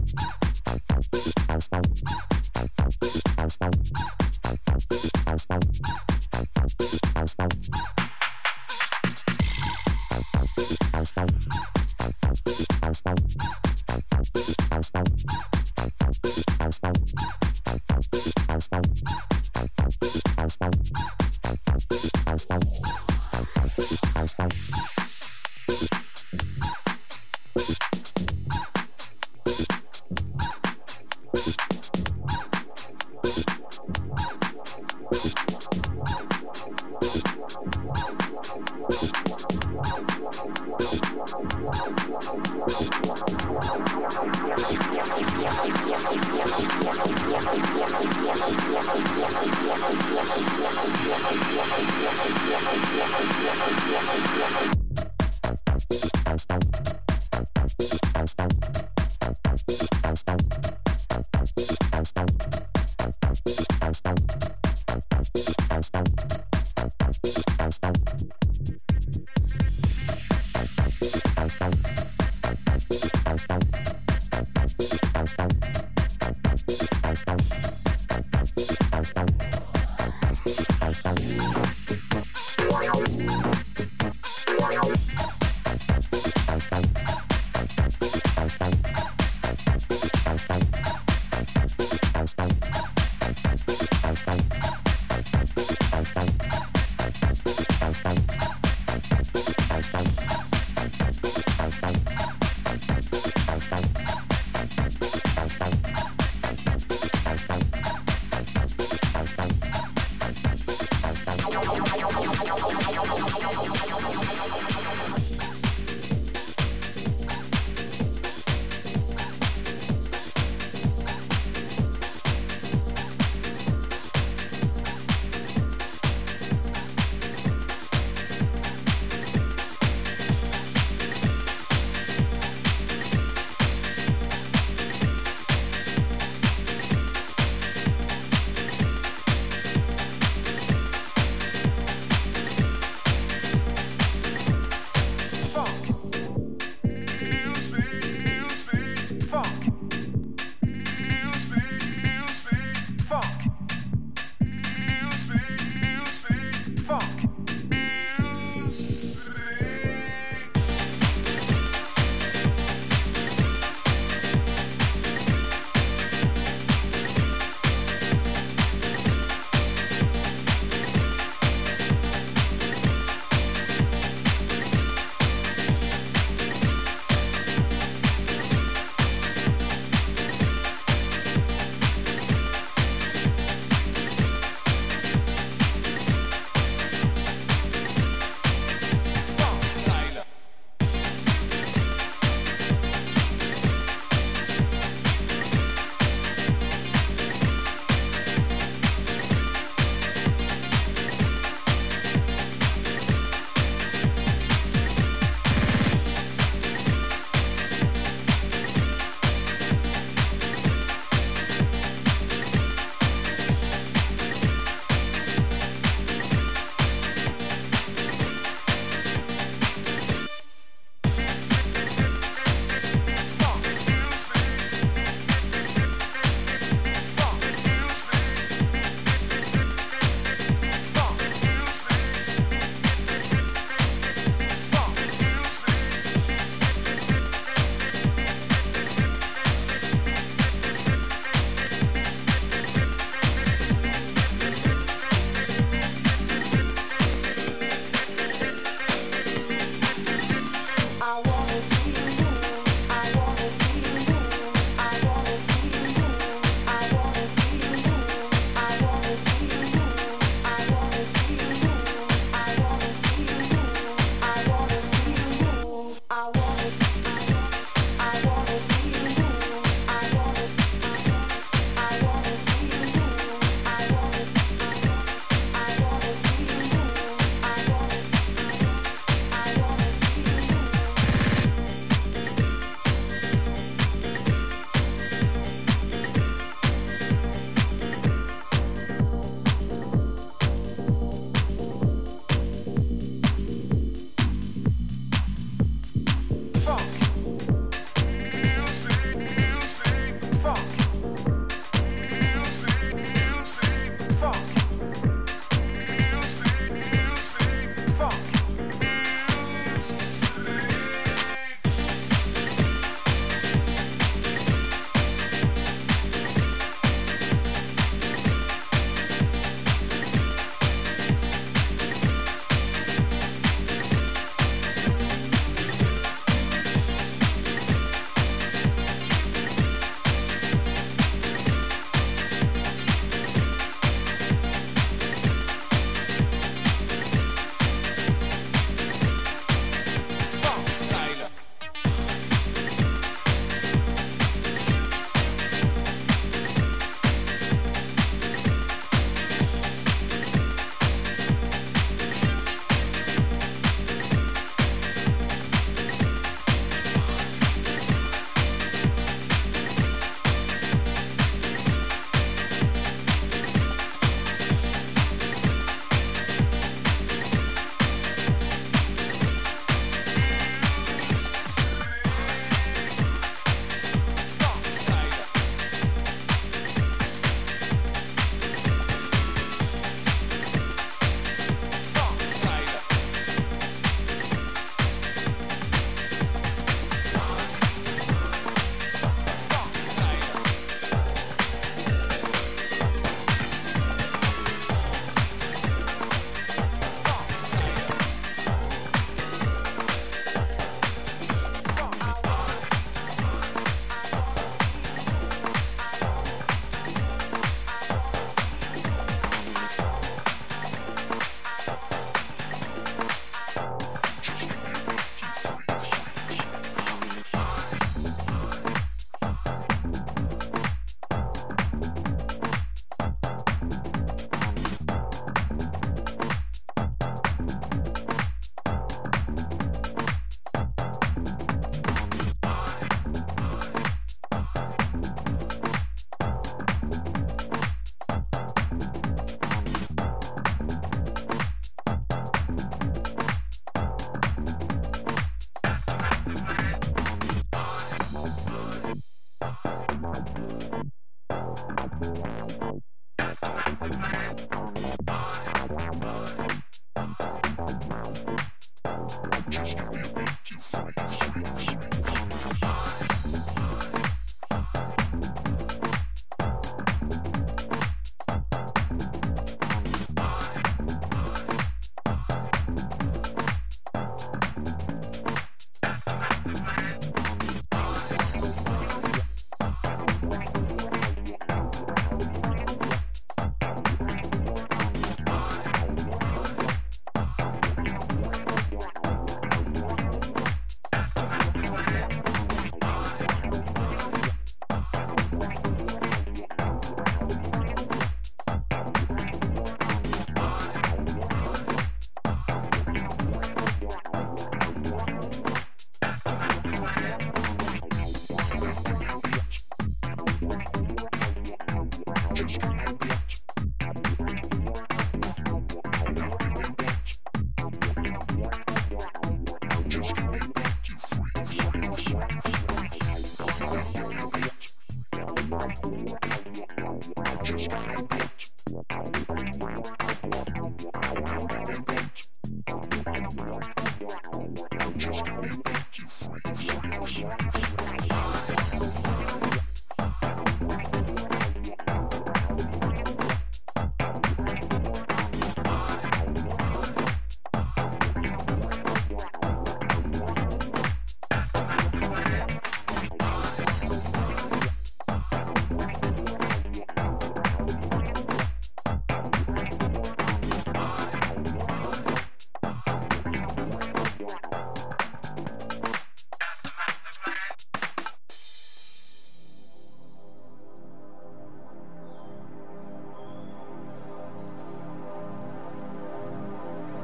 Ah!